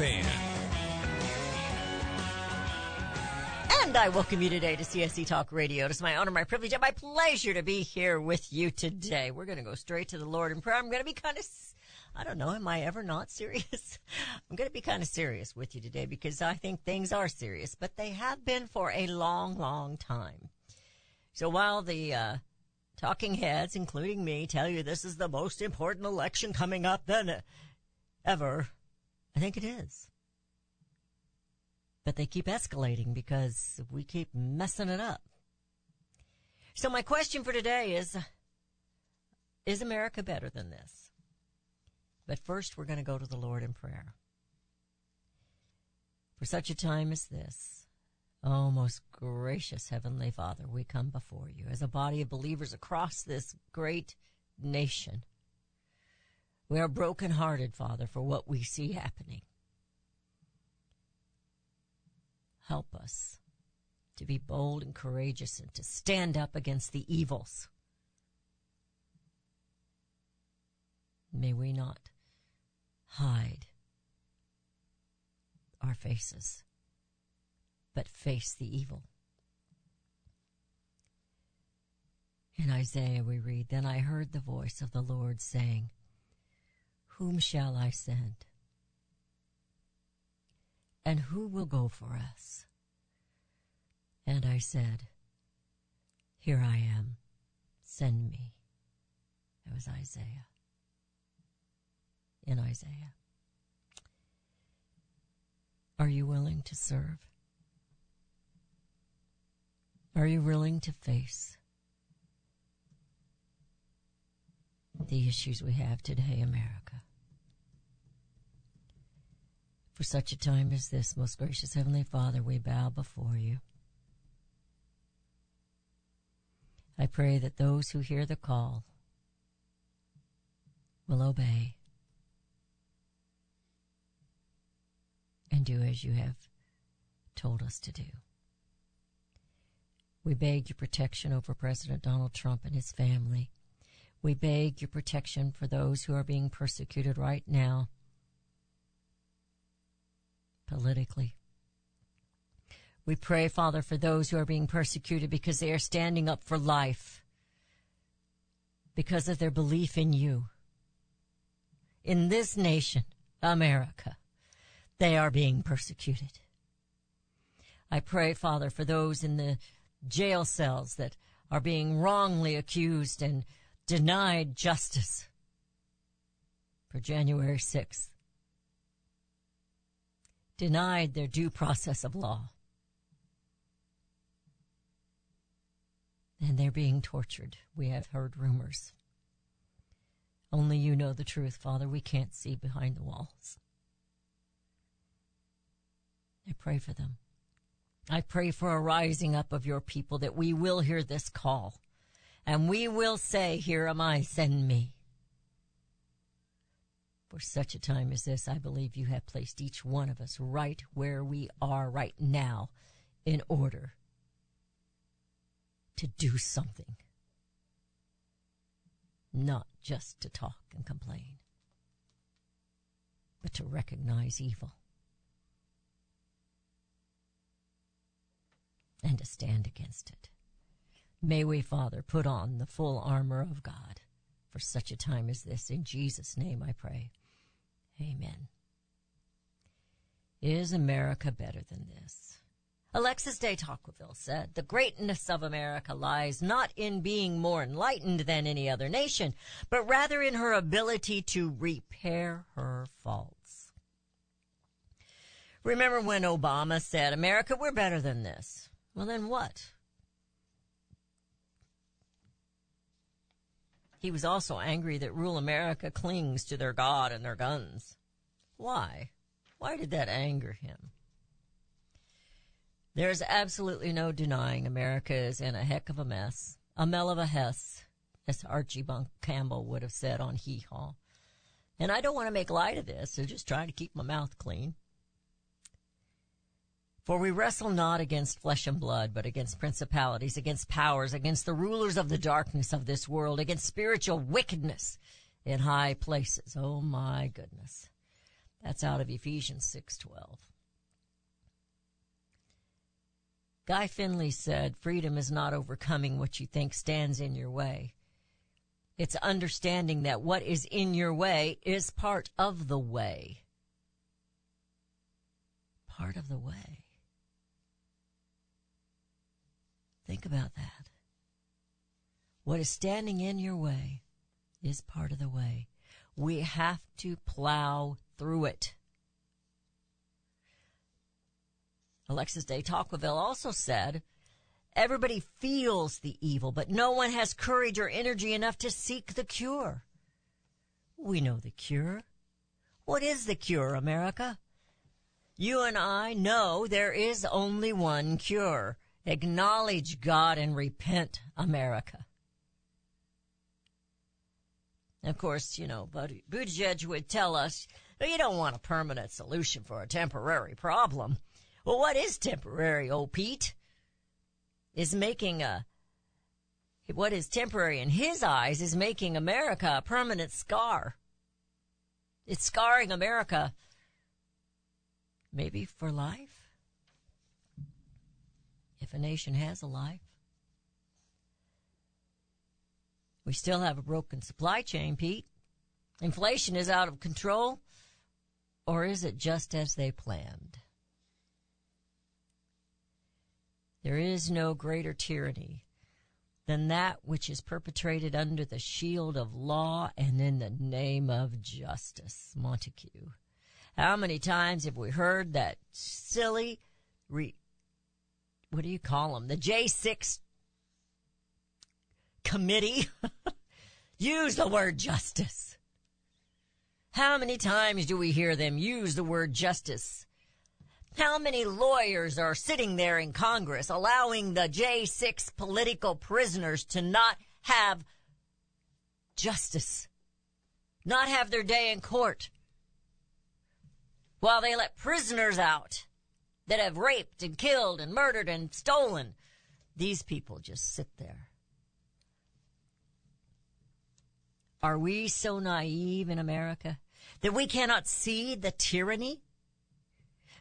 Ann. And I welcome you today to CSC Talk Radio. It is my honor, my privilege, and my pleasure to be here with you today. We're going to go straight to the Lord in prayer. I'm going to be kind of, I don't know, am I ever not serious? I'm going to be kind of serious with you today because I think things are serious, but they have been for a long, long time. So while the, uh, talking heads, including me, tell you this is the most important election coming up than ever, I think it is but they keep escalating because we keep messing it up. So my question for today is, is America better than this? But first we're going to go to the Lord in prayer. For such a time as this, oh most gracious Heavenly Father, we come before you as a body of believers across this great nation. We are brokenhearted, Father, for what we see happening. help us to be bold and courageous and to stand up against the evils. May we not hide our faces, but face the evil. In Isaiah we read, Then I heard the voice of the Lord saying, Whom shall I send? And who will go for us? And I said, Here I am, send me. That was Isaiah. In Isaiah. Are you willing to serve? Are you willing to face the issues we have today, America? For such a time as this, most gracious Heavenly Father, we bow before you. I pray that those who hear the call will obey and do as you have told us to do. We beg your protection over President Donald Trump and his family. We beg your protection for those who are being persecuted right now politically. We pray, Father, for those who are being persecuted because they are standing up for life, because of their belief in you. In this nation, America, they are being persecuted. I pray, Father, for those in the jail cells that are being wrongly accused and denied justice for January 6th denied their due process of law. And they're being tortured. We have heard rumors. Only you know the truth, Father. We can't see behind the walls. I pray for them. I pray for a rising up of your people that we will hear this call and we will say, here am I, send me. For such a time as this, I believe you have placed each one of us right where we are right now in order to do something. Not just to talk and complain, but to recognize evil and to stand against it. May we, Father, put on the full armor of God for such a time as this. In Jesus' name I pray. Amen. Is America better than this? Alexis de Tocqueville said, the greatness of America lies not in being more enlightened than any other nation, but rather in her ability to repair her faults. Remember when Obama said, America, we're better than this. Well, then what? He was also angry that rural America clings to their God and their guns. Why? Why did that anger him? There's absolutely no denying America is in a heck of a mess. A mell of a hess, as Archie Bunk Campbell would have said on Hee Haw. And I don't want to make light of this, so just trying to keep my mouth clean. For we wrestle not against flesh and blood, but against principalities, against powers, against the rulers of the darkness of this world, against spiritual wickedness in high places. Oh my goodness. That's out of Ephesians 6:12. Guy Finley said, freedom is not overcoming what you think stands in your way. It's understanding that what is in your way is part of the way. Part of the way. About that. What is standing in your way is part of the way. We have to plow through it. Alexis de Tocqueville also said, Everybody feels the evil, but no one has courage or energy enough to seek the cure. We know the cure. What is the cure, America? You and I know there is only one cure. Acknowledge God and repent, America. Of course, you know, but Buttigieg would tell us, "Well, you don't want a permanent solution for a temporary problem. Well, what is temporary, old Pete? Is making a, what is temporary in his eyes is making America a permanent scar. It's scarring America, maybe for life. If a nation has a life. We still have a broken supply chain, Pete. Inflation is out of control, or is it just as they planned? There is no greater tyranny than that which is perpetrated under the shield of law and in the name of justice. Montesquieu. How many times have we heard that silly, re, what do you call them? The J6 committee use the word justice. How many times do we hear them use the word justice? How many lawyers are sitting there in Congress allowing the J6 political prisoners to not have justice, not have their day in court, while they let prisoners out that have raped and killed and murdered and stolen? These people just sit there. Are we so naive in America that we cannot see the tyranny?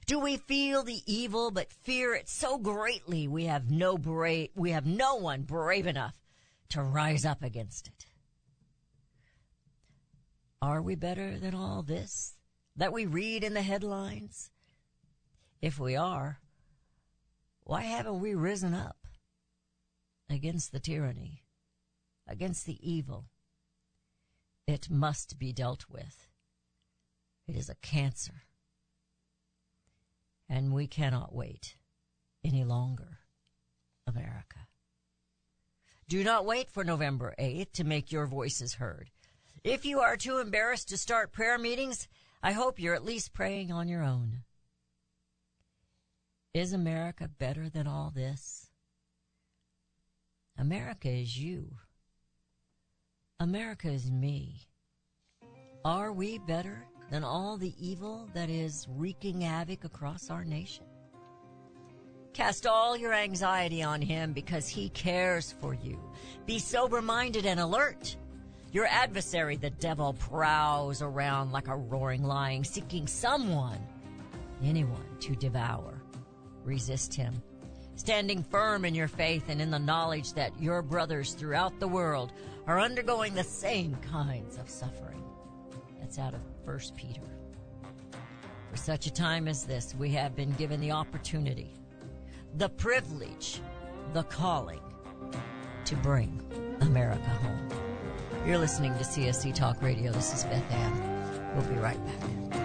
Do we feel the evil but fear it so greatly we have no brave, we have no one brave enough to rise up against it? Are we better than all this that we read in the headlines? If we are, why haven't we risen up against the tyranny, against the evil? It must be dealt with. It is a cancer. And we cannot wait any longer, America. Do not wait for November 8th to make your voices heard. If you are too embarrassed to start prayer meetings, I hope you're at least praying on your own. Is America better than all this? America is you. America is me. Are we better than all the evil that is wreaking havoc across our nation? Cast all your anxiety on him because he cares for you. Be sober minded and alert. Your adversary, the devil, prowls around like a roaring lion, seeking someone, anyone to devour. Resist him standing firm in your faith and in the knowledge that your brothers throughout the world are undergoing the same kinds of suffering. That's out of 1 Peter. For such a time as this, we have been given the opportunity, the privilege, the calling to bring America home. You're listening to CSC Talk Radio. This is Beth Ann. We'll be right back.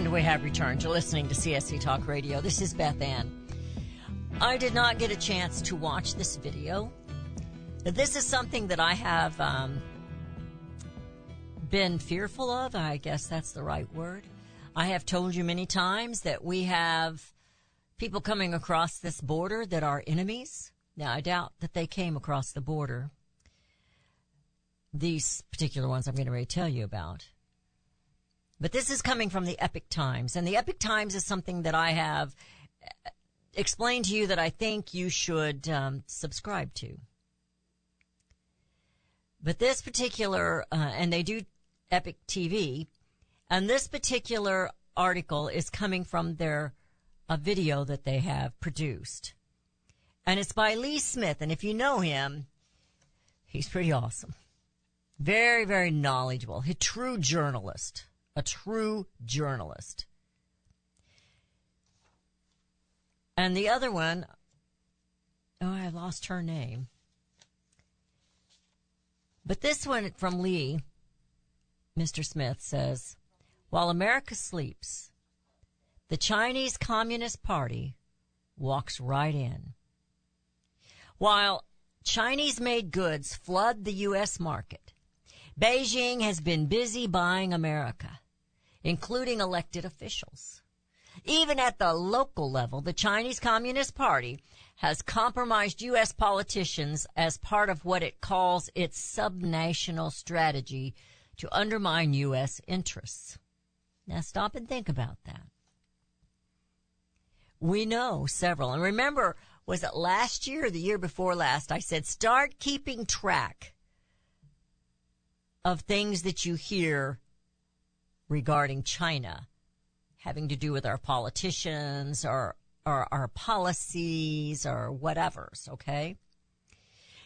And we have returned. You're listening to CSC Talk Radio. This is Beth Ann. I did not get a chance to watch this video. This is something that I have um, been fearful of. I guess that's the right word. I have told you many times that we have people coming across this border that are enemies. Now, I doubt that they came across the border. These particular ones I'm going to tell you about. But this is coming from the Epoch Times, and the Epoch Times is something that I have uh, explained to you that I think you should um, subscribe to. But this particular, uh, and they do Epoch TV, and this particular article is coming from their a video that they have produced, and it's by Lee Smith. And if you know him, he's pretty awesome, very very knowledgeable, a true journalist a true journalist. And the other one, oh, I lost her name. But this one from Lee, Mr. Smith says, while America sleeps, the Chinese Communist Party walks right in. While Chinese made goods flood the U.S. market, Beijing has been busy buying America, including elected officials. Even at the local level, the Chinese Communist Party has compromised U.S. politicians as part of what it calls its subnational strategy to undermine U.S. interests. Now stop and think about that. We know several. And remember, was it last year or the year before last? I said, start keeping track of things that you hear regarding China having to do with our politicians or, or our policies or whatever's, okay?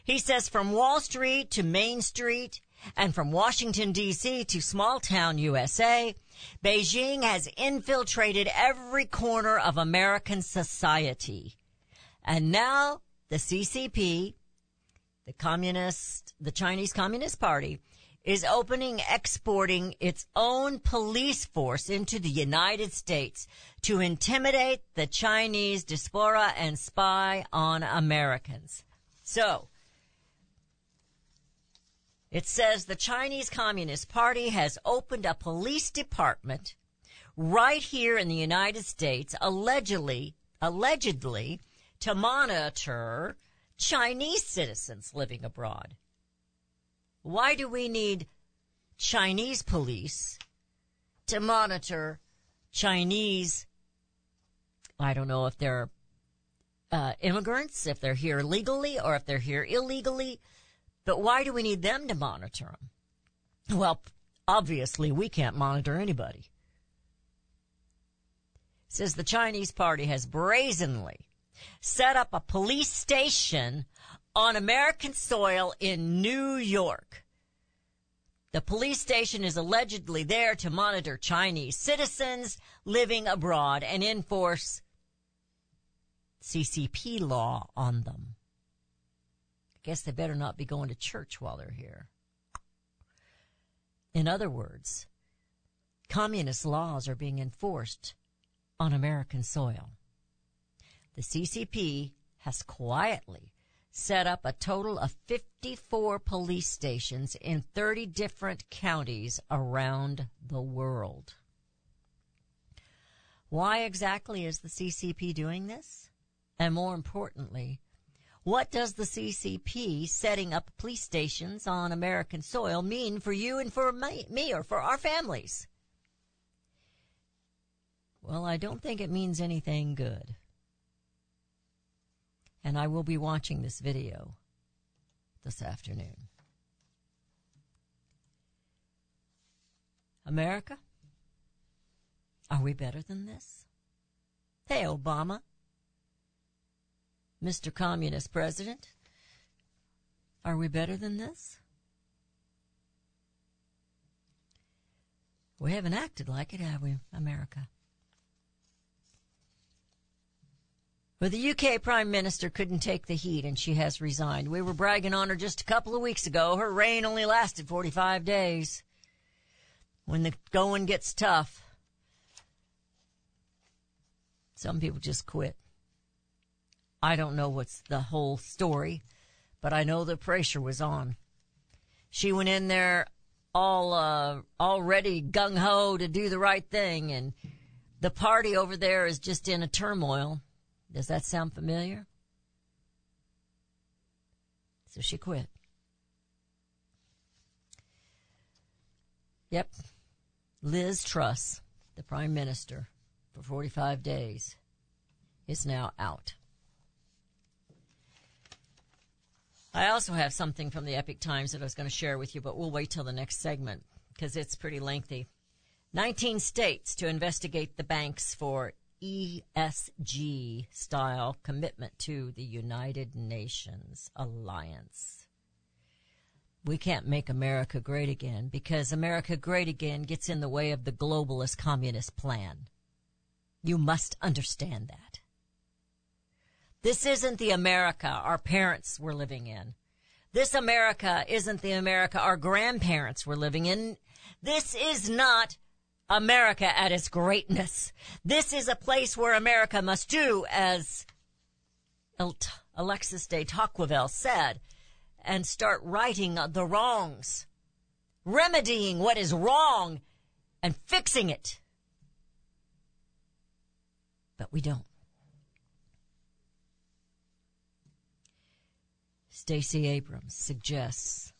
He says from Wall Street to Main Street and from Washington DC to small town USA, Beijing has infiltrated every corner of American society. And now the CCP, the communist, the Chinese Communist Party, is opening exporting its own police force into the United States to intimidate the Chinese diaspora and spy on Americans. So, it says the Chinese Communist Party has opened a police department right here in the United States, allegedly, allegedly, to monitor Chinese citizens living abroad. Why do we need Chinese police to monitor Chinese? I don't know if they're uh, immigrants, if they're here legally or if they're here illegally, but why do we need them to monitor them? Well, obviously we can't monitor anybody. Says the Chinese party has brazenly set up a police station on American soil in New York. The police station is allegedly there to monitor Chinese citizens living abroad and enforce CCP law on them. I guess they better not be going to church while they're here. In other words, communist laws are being enforced on American soil. The CCP has quietly set up a total of 54 police stations in 30 different counties around the world. Why exactly is the CCP doing this? And more importantly, what does the CCP setting up police stations on American soil mean for you and for me, me or for our families? Well, I don't think it means anything good and I will be watching this video this afternoon. America? Are we better than this? Hey, Obama. Mr. Communist President. Are we better than this? We haven't acted like it, have we, America? But the UK Prime Minister couldn't take the heat and she has resigned. We were bragging on her just a couple of weeks ago. Her reign only lasted 45 days. When the going gets tough, some people just quit. I don't know what's the whole story, but I know the pressure was on. She went in there all uh, already gung ho to do the right thing, and the party over there is just in a turmoil. Does that sound familiar? So she quit. Yep. Liz Truss, the prime minister for 45 days, is now out. I also have something from the Epoch Times that I was going to share with you, but we'll wait till the next segment because it's pretty lengthy. 19 states to investigate the banks for ESG style commitment to the United Nations Alliance. We can't make America great again because America great again gets in the way of the globalist communist plan. You must understand that. This isn't the America our parents were living in. This America isn't the America our grandparents were living in. This is not America at its greatness. This is a place where America must do as Alexis de Tocqueville said and start righting the wrongs, remedying what is wrong and fixing it. But we don't. Stacey Abrams suggests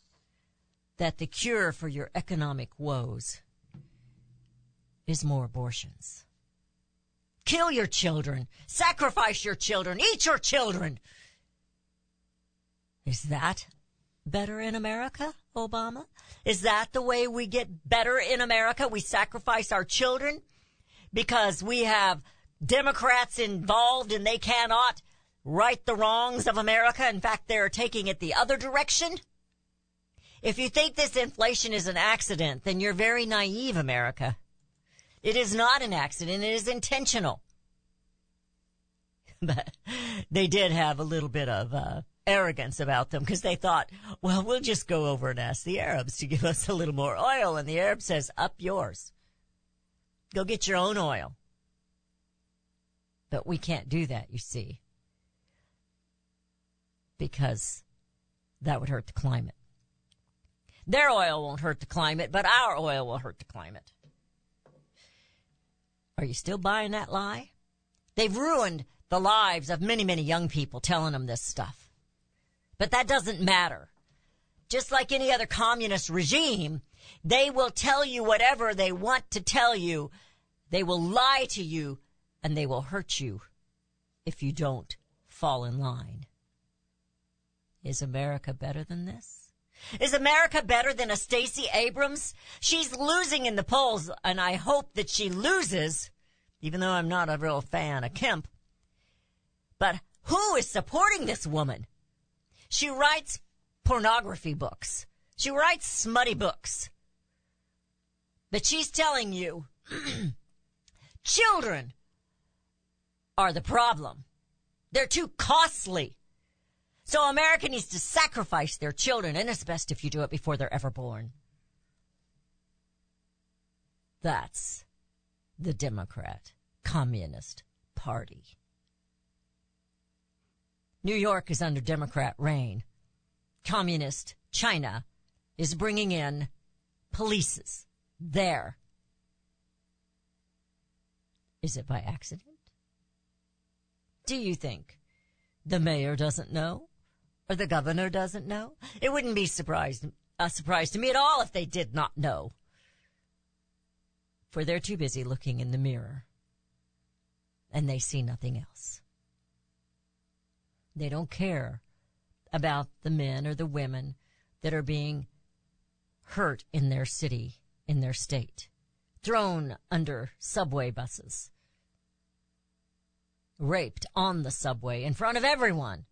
that the cure for your economic woes is more abortions. Kill your children. Sacrifice your children. Eat your children. Is that better in America, Obama? Is that the way we get better in America? We sacrifice our children because we have Democrats involved and they cannot right the wrongs of America. In fact, they're taking it the other direction. If you think this inflation is an accident, then you're very naive, America. It is not an accident. It is intentional. But they did have a little bit of uh, arrogance about them because they thought, well, we'll just go over and ask the Arabs to give us a little more oil. And the Arab says, up yours. Go get your own oil. But we can't do that, you see, because that would hurt the climate. Their oil won't hurt the climate, but our oil will hurt the climate. Are you still buying that lie? They've ruined the lives of many, many young people telling them this stuff. But that doesn't matter. Just like any other communist regime, they will tell you whatever they want to tell you. They will lie to you and they will hurt you if you don't fall in line. Is America better than this? Is America better than a Stacey Abrams? She's losing in the polls, and I hope that she loses, even though I'm not a real fan of Kemp. But who is supporting this woman? She writes pornography books. She writes smutty books. But she's telling you children are the problem. They're too costly. So America needs to sacrifice their children, and it's best if you do it before they're ever born. That's the Democrat Communist Party. New York is under Democrat reign. Communist China is bringing in polices there. Is it by accident? Do you think the mayor doesn't know? Or the governor doesn't know? It wouldn't be surprised, a surprise to me at all if they did not know. For they're too busy looking in the mirror. And they see nothing else. They don't care about the men or the women that are being hurt in their city, in their state, thrown under subway buses, raped on the subway in front of everyone.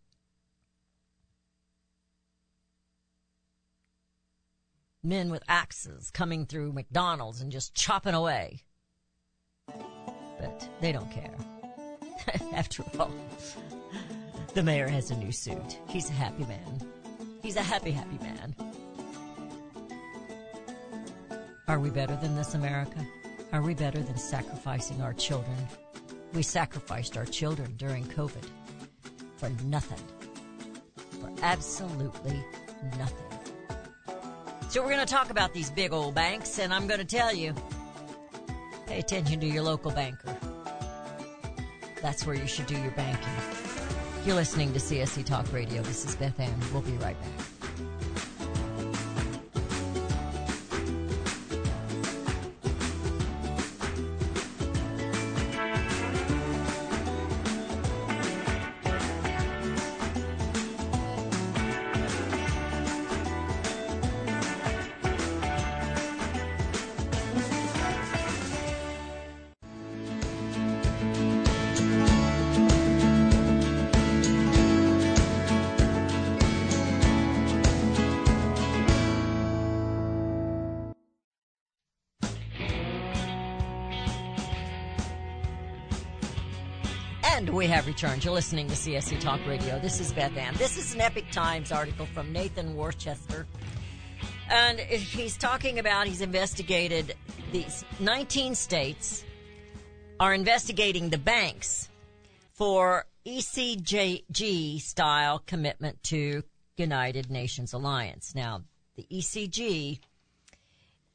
Men with axes coming through McDonald's and just chopping away. But they don't care. After all, the mayor has a new suit. He's a happy man. He's a happy, happy man. Are we better than this, America? Are we better than sacrificing our children? We sacrificed our children during COVID for nothing. For absolutely nothing. So we're going to talk about these big old banks, and I'm going to tell you, pay attention to your local banker. That's where you should do your banking. You're listening to CSC Talk Radio. This is Beth Ann. We'll be right back. Returned. You're listening to CSC Talk Radio. This is Beth Ann. This is an Epoch Times article from Nathan Worcester. And he's talking about he's investigated these 19 states are investigating the banks for E ESG style commitment to United Nations Alliance. Now, the ESG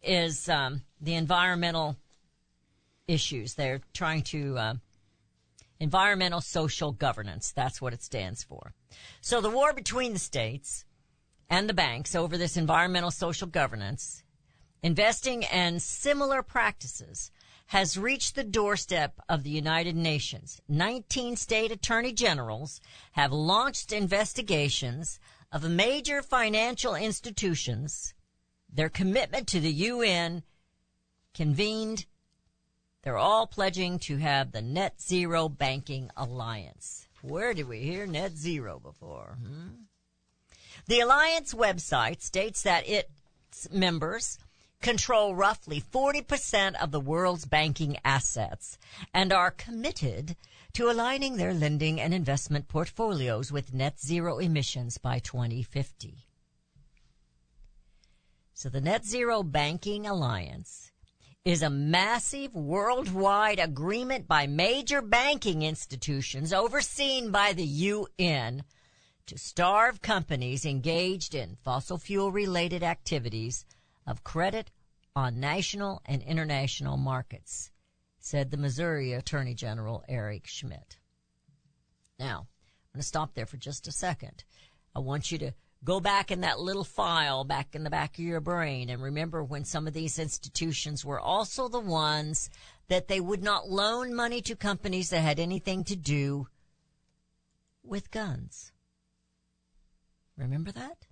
is um, the environmental issues. They're trying to uh, environmental social governance. That's what it stands for. So the war between the states and the banks over this environmental social governance, investing and similar practices has reached the doorstep of the United Nations. 19 state attorney generals have launched investigations of major financial institutions, their commitment to the UN convened, they're all pledging to have the Net Zero Banking Alliance. Where did we hear net zero before? Hmm? The Alliance website states that its members control roughly 40% of the world's banking assets and are committed to aligning their lending and investment portfolios with net zero emissions by 2050. So the Net Zero Banking Alliance is a massive worldwide agreement by major banking institutions overseen by the UN to starve companies engaged in fossil fuel related activities of credit on national and international markets, said the Missouri Attorney General Eric Schmitt. Now, I'm going to stop there for just a second. I want you to go back in that little file back in the back of your brain and remember when some of these institutions were also the ones that they would not loan money to companies that had anything to do with guns. Remember that?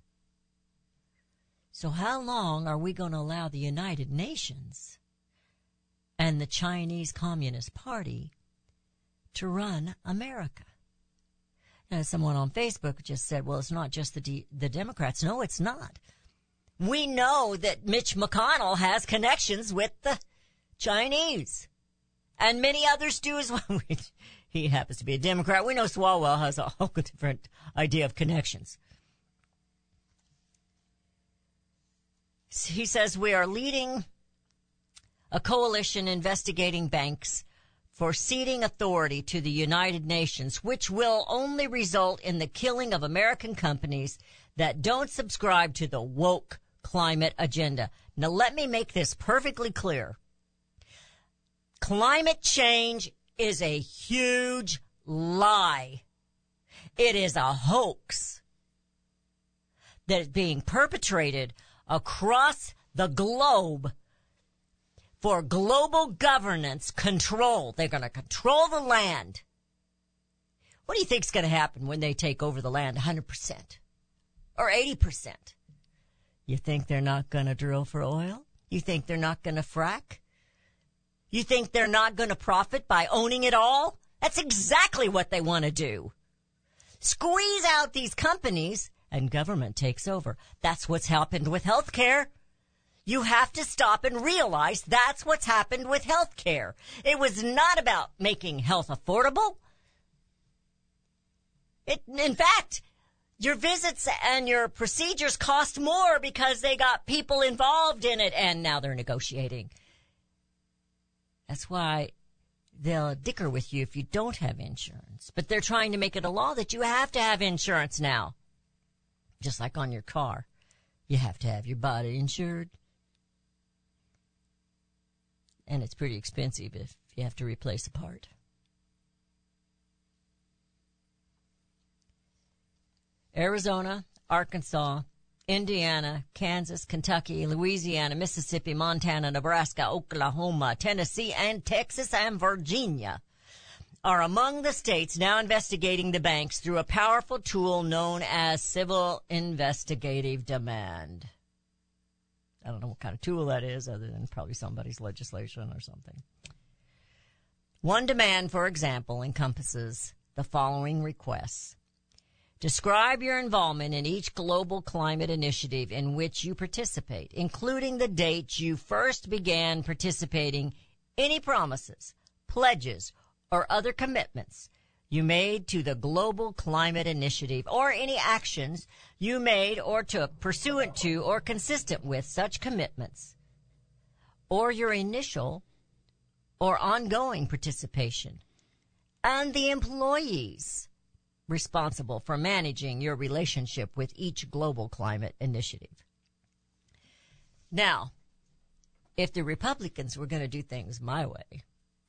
So how long are we going to allow the United Nations and the Chinese Communist Party to run America? And someone on Facebook just said, well, it's not just the, D- the Democrats. No, it's not. We know that Mitch McConnell has connections with the Chinese. And many others do as well. he happens to be a Democrat. We know Swalwell has a whole different idea of connections. He says we are leading a coalition investigating banks for ceding authority to the United Nations, which will only result in the killing of American companies that don't subscribe to the woke climate agenda. Now let me make this perfectly clear. Climate change is a huge lie. It is a hoax that is being perpetrated across the globe for global governance control. They're going to control the land. What do you think is going to happen when they take over the land 100% or 80%? You think they're not going to drill for oil? You think they're not going to frack? You think they're not going to profit by owning it all? That's exactly what they want to do. Squeeze out these companies and government takes over. That's what's happened with healthcare. You have to stop and realize that's what's happened with healthcare. It was not about making health affordable. It, in fact, your visits and your procedures cost more because they got people involved in it and now they're negotiating. That's why they'll dicker with you if you don't have insurance. But they're trying to make it a law that you have to have insurance now. Just like on your car. You have to have your body insured. And it's pretty expensive if you have to replace a part. Arizona, Arkansas, Indiana, Kansas, Kentucky, Louisiana, Mississippi, Montana, Nebraska, Oklahoma, Tennessee, and Texas and Virginia are among the states now investigating the banks through a powerful tool known as civil investigative demand. I don't know what kind of tool that is other than probably somebody's legislation or something. One demand, for example, encompasses the following requests. Describe your involvement in each global climate initiative in which you participate, including the date you first began participating, any promises, pledges, or other commitments you made to the Global Climate Initiative or any actions you made or took pursuant to or consistent with such commitments, or your initial or ongoing participation, and the employees responsible for managing your relationship with each global climate initiative. Now, if the Republicans were going to do things my way,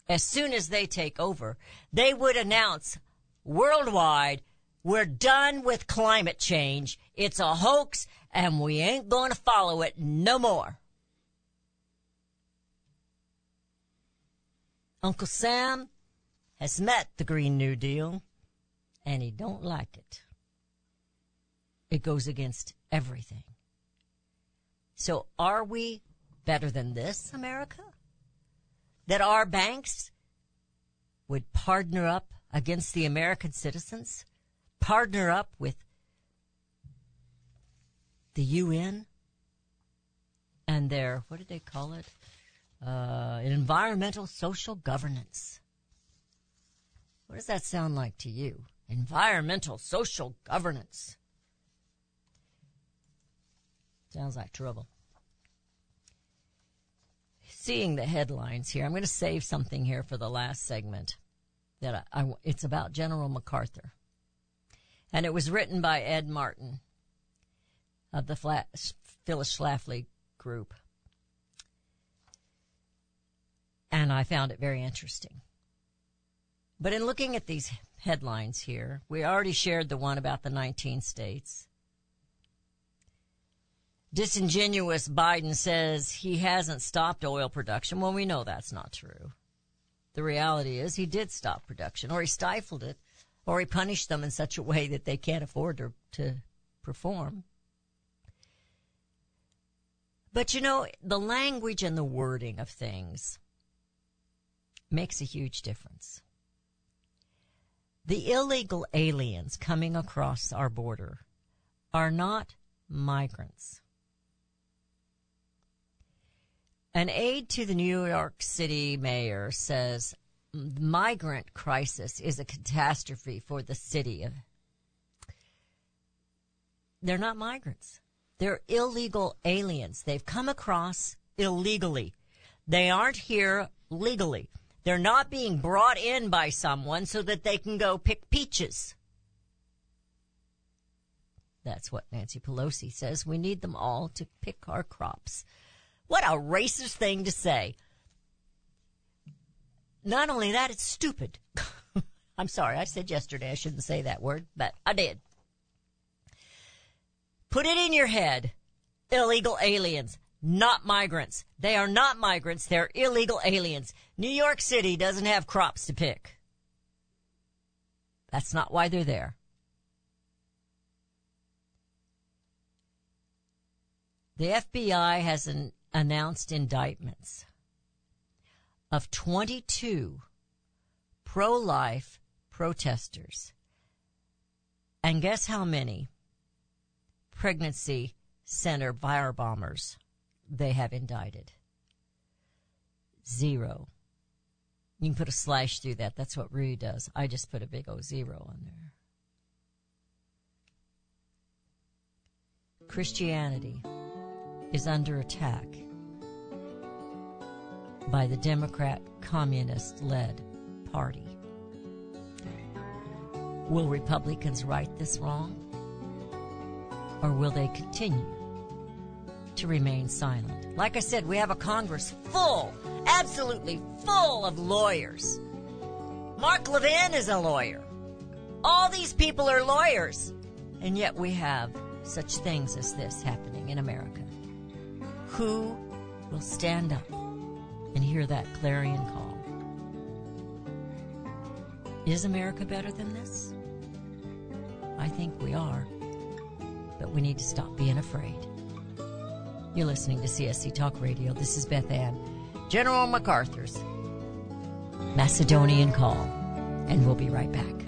as soon as they take over, they would announce worldwide, we're done with climate change. It's a hoax and we ain't going to follow it no more. Uncle Sam has met the Green New Deal and he don't like it. It goes against everything. So are we better than this, America? That our banks would partner up against the American citizens? Partner up with the UN and their, what did they call it? Uh, environmental social governance. What does that sound like to you? Environmental social governance. Sounds like trouble. Seeing the headlines here, I'm going to save something here for the last segment. That I, I- it's about General MacArthur, and it was written by Ed Martin of the Fla- Phyllis Schlafly group, and I found it very interesting. But in looking at these headlines here, we already shared the one about the 19 states. Disingenuous Biden says he hasn't stopped oil production. Well, we know that's not true. The reality is he did stop production, or he stifled it, or he punished them in such a way that they can't afford to, to perform. But you know, the language and the wording of things makes a huge difference. The illegal aliens coming across our border are not migrants. An aide to the New York City mayor says the migrant crisis is a catastrophe for the city. They're not migrants. They're illegal aliens. They've come across illegally. They aren't here legally. They're not being brought in by someone so that they can go pick peaches. That's what Nancy Pelosi says. We need them all to pick our crops. What a racist thing to say. Not only that, it's stupid. I'm sorry, I said yesterday I shouldn't say that word, but I did. Put it in your head. Illegal aliens, not migrants. They are not migrants, they're illegal aliens. New York City doesn't have crops to pick. That's not why they're there. The FBI has an, announced indictments of 22 pro life protesters. And guess how many pregnancy center fire bombers they have indicted? Zero. You can put a slash through that. That's what Rue does. I just put a big O zero on there. Christianity is under attack by the Democrat communist led party. Will Republicans right this wrong? Or will they continue to remain silent? Like I said, we have a Congress full, absolutely full of lawyers. Mark Levin is a lawyer. All these people are lawyers. And yet we have such things as this happening in America. Who will stand up and hear that clarion call? Is America better than this? I think we are. But we need to stop being afraid. You're listening to CSC Talk Radio. This is Beth Ann, General MacArthur's Macedonian Call. And we'll be right back.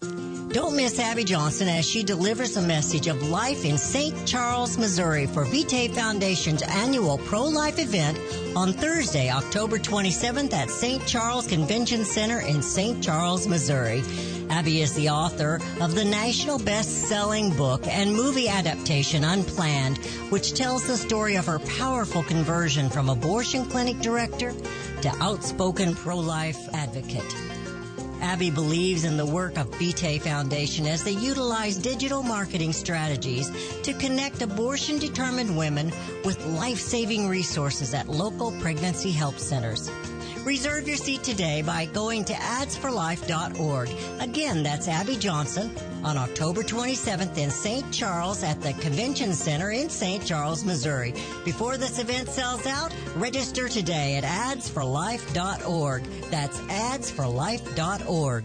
Don't miss Abby Johnson as she delivers a message of life in St. Charles, Missouri for Vitae Foundation's annual pro-life event on Thursday, October 27th at St. Charles Convention Center in St. Charles, Missouri. Abby is the author of the national best-selling book and movie adaptation Unplanned, which tells the story of her powerful conversion from abortion clinic director to outspoken pro-life advocate. Abby believes in the work of Vitae Foundation as they utilize digital marketing strategies to connect abortion determined women with life saving resources at local pregnancy help centers. Reserve your seat today by going to adsforlife.org. Again, that's Abby Johnson on October 27th in St. Charles at the Convention Center in St. Charles, Missouri. Before this event sells out, register today at adsforlife.org. That's adsforlife.org.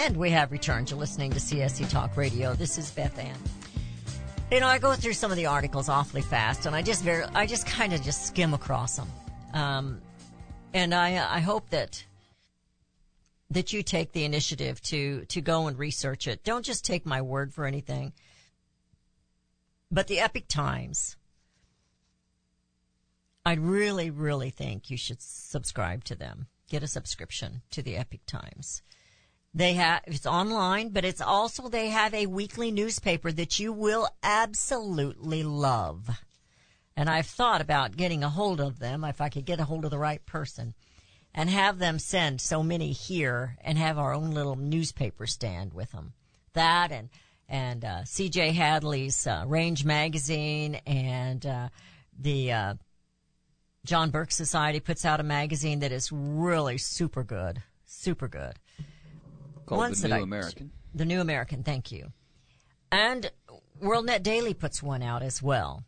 And we have returned to listening to CSC Talk Radio. This is Beth Ann. You know, I go through some of the articles awfully fast, and I just very, I just kind of just skim across them. Um, and I, I hope that that you take the initiative to to go and research it. Don't just take my word for anything. But the Epoch Times, I really, really think you should subscribe to them. Get a subscription to the Epoch Times. They have, it's online, but it's also, they have a weekly newspaper that you will absolutely love. And I've thought about getting a hold of them if I could get a hold of the right person and have them send so many here and have our own little newspaper stand with them. That and, and, uh, CJ Hadley's, uh, Range Magazine and, uh, the, uh, John Birch Society puts out a magazine that is really super good. Super good. Called Ones the New I- American. The New American, thank you. And WorldNet Daily puts one out as well.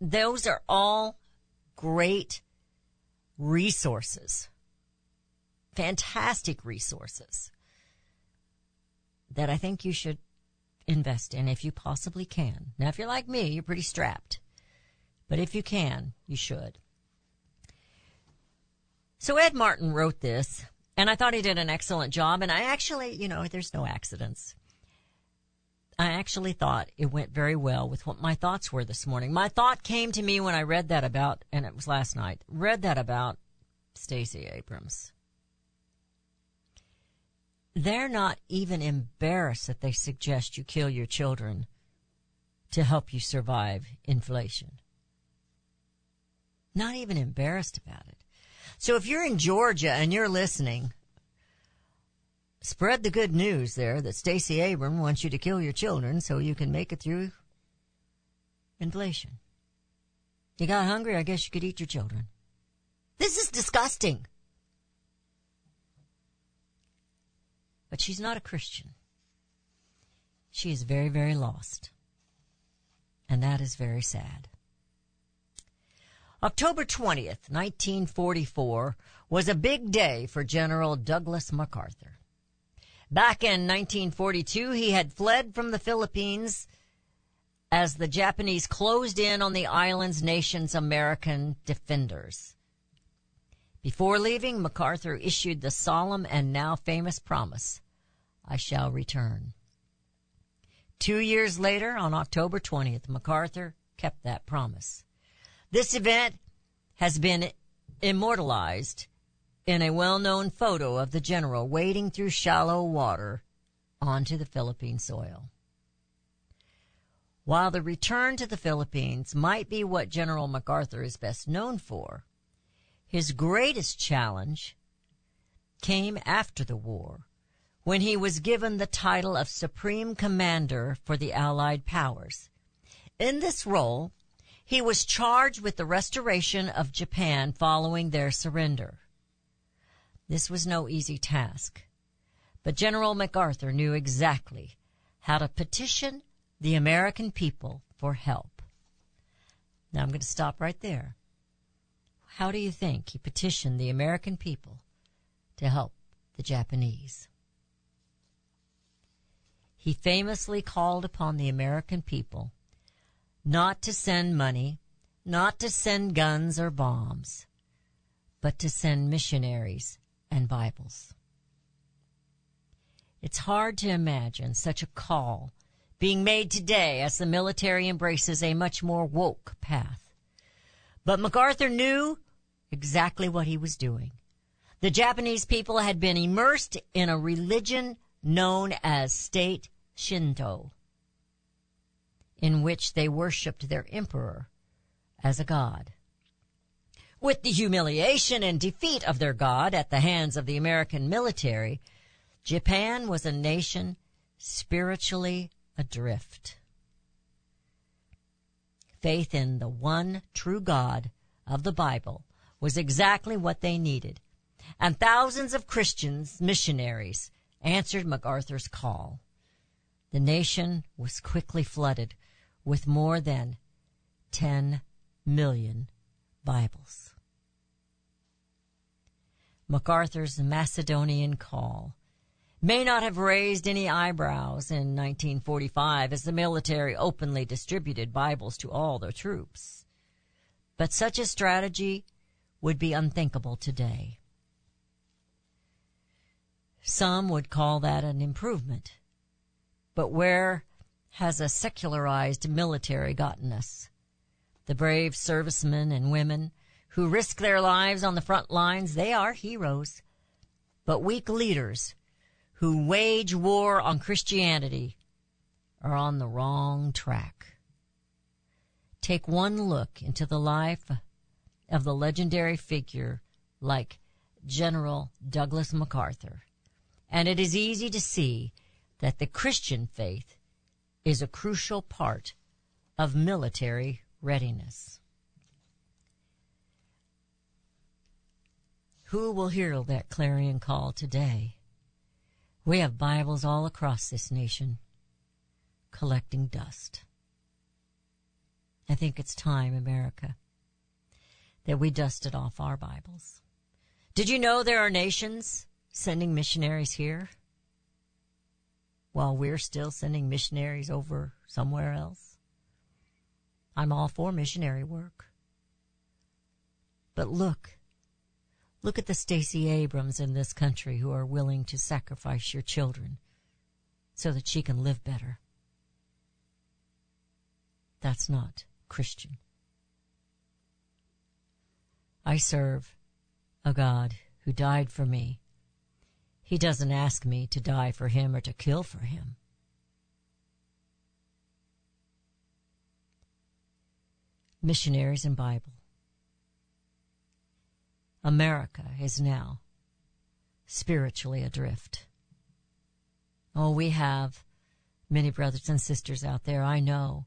Those are all great resources. Fantastic resources that I think you should invest in if you possibly can. Now, if you're like me, you're pretty strapped. But if you can, you should. So Ed Martin wrote this, and I thought he did an excellent job. And I actually, you know, there's no accidents. I actually thought it went very well with what my thoughts were this morning. My thought came to me when I read that about, and it was last night, read that about Stacey Abrams. they're not even embarrassed that they suggest you kill your children to help you survive inflation. Not even embarrassed about it. So if you're in Georgia and you're listening, spread the good news there that Stacey Abram wants you to kill your children so you can make it through inflation. You got hungry, I guess you could eat your children. This is disgusting. But she's not a Christian. She is very, very lost. And that is very sad. October 20th, 1944 was a big day for General Douglas MacArthur. Back in 1942, he had fled from the Philippines as the Japanese closed in on the island's nation's American defenders. Before leaving, MacArthur issued the solemn and now famous promise, I shall return. Two years later, on October 20th, MacArthur kept that promise. This event has been immortalized in a well-known photo of the general wading through shallow water onto the Philippine soil. While the return to the Philippines might be what General MacArthur is best known for, his greatest challenge came after the war when he was given the title of Supreme Commander for the Allied Powers. In this role, he was charged with the restoration of Japan following their surrender. This was no easy task, but General MacArthur knew exactly how to petition the American people for help. Now I'm going to stop right there. How do you think he petitioned the American people to help the Japanese? He famously called upon the American people not to send money, not to send guns or bombs, but to send missionaries and Bibles. It's hard to imagine such a call being made today as the military embraces a much more woke path. But MacArthur knew exactly what he was doing. The Japanese people had been immersed in a religion known as state Shinto, in which they worshipped their emperor as a god. With the humiliation and defeat of their god at the hands of the American military, Japan was a nation spiritually adrift. Faith in the one true God of the Bible was exactly what they needed, and thousands of Christians, missionaries, answered MacArthur's call. The nation was quickly flooded with more than 10 million Bibles. MacArthur's Macedonian call may not have raised any eyebrows in 1945 as the military openly distributed Bibles to all the troops. But such a strategy would be unthinkable today. Some would call that an improvement. But where has a secularized military gotten us? The brave servicemen and women who risk their lives on the front lines, they are heroes. But weak leaders who wage war on Christianity are on the wrong track. Take one look into the life of the legendary figure like General Douglas MacArthur, and it is easy to see that the Christian faith is a crucial part of military readiness. Who will hear that clarion call today? We have Bibles all across this nation collecting dust. I think it's time, America, that we dusted off our Bibles. Did you know there are nations sending missionaries here while we're still sending missionaries over somewhere else? I'm all for missionary work. But look, Look at the Stacey Abrams in this country who are willing to sacrifice your children so that she can live better. That's not Christian. I serve a God who died for me. He doesn't ask me to die for him or to kill for him. Missionaries and Bible. America is now spiritually adrift. Oh, we have many brothers and sisters out there. I know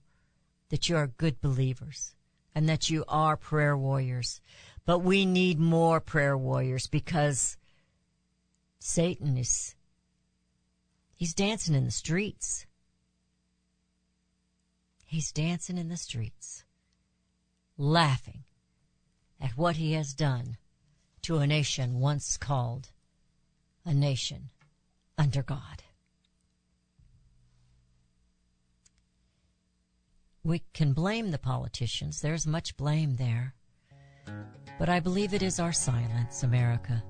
that you are good believers and that you are prayer warriors, but we need more prayer warriors because Satan is, he's dancing in the streets. He's dancing in the streets, laughing at what he has done to a nation once called a nation under God. We can blame the politicians. There's much blame there. But I believe it is our silence, America,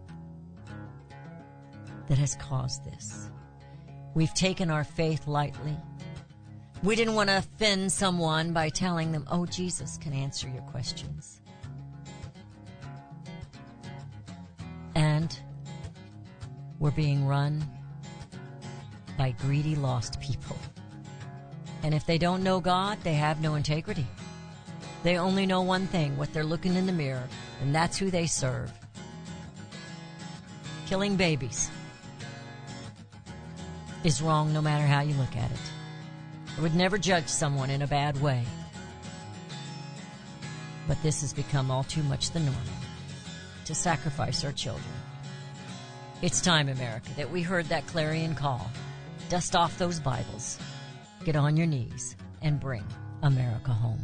that has caused this. We've taken our faith lightly. We didn't want to offend someone by telling them, oh, Jesus can answer your questions. And we're being run by greedy, lost people. And if they don't know God, they have no integrity. They only know one thing, what they're looking in the mirror, and that's who they serve. Killing babies is wrong no matter how you look at it. I would never judge someone in a bad way. But this has become all too much the norm to sacrifice our children. It's time, America, that we heard that clarion call. Dust off those Bibles, get on your knees, and bring America home.